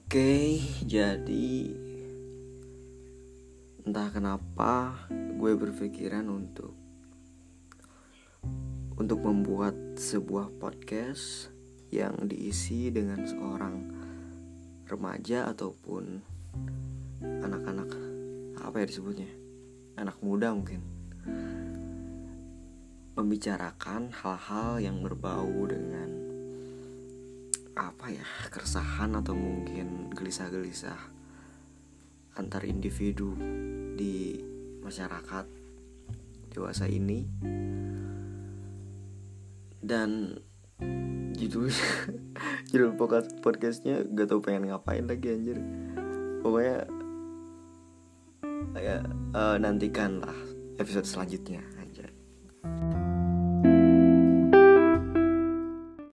Oke, jadi entah kenapa gue berpikiran untuk untuk membuat sebuah podcast yang diisi dengan seorang remaja ataupun anak-anak apa ya disebutnya? Anak muda mungkin. Membicarakan hal-hal yang berbau dengan ya keresahan atau mungkin gelisah-gelisah antar individu di masyarakat dewasa ini. Dan judul judul podcastnya gak tau pengen ngapain lagi anjir. Pokoknya ya uh, nantikan lah episode selanjutnya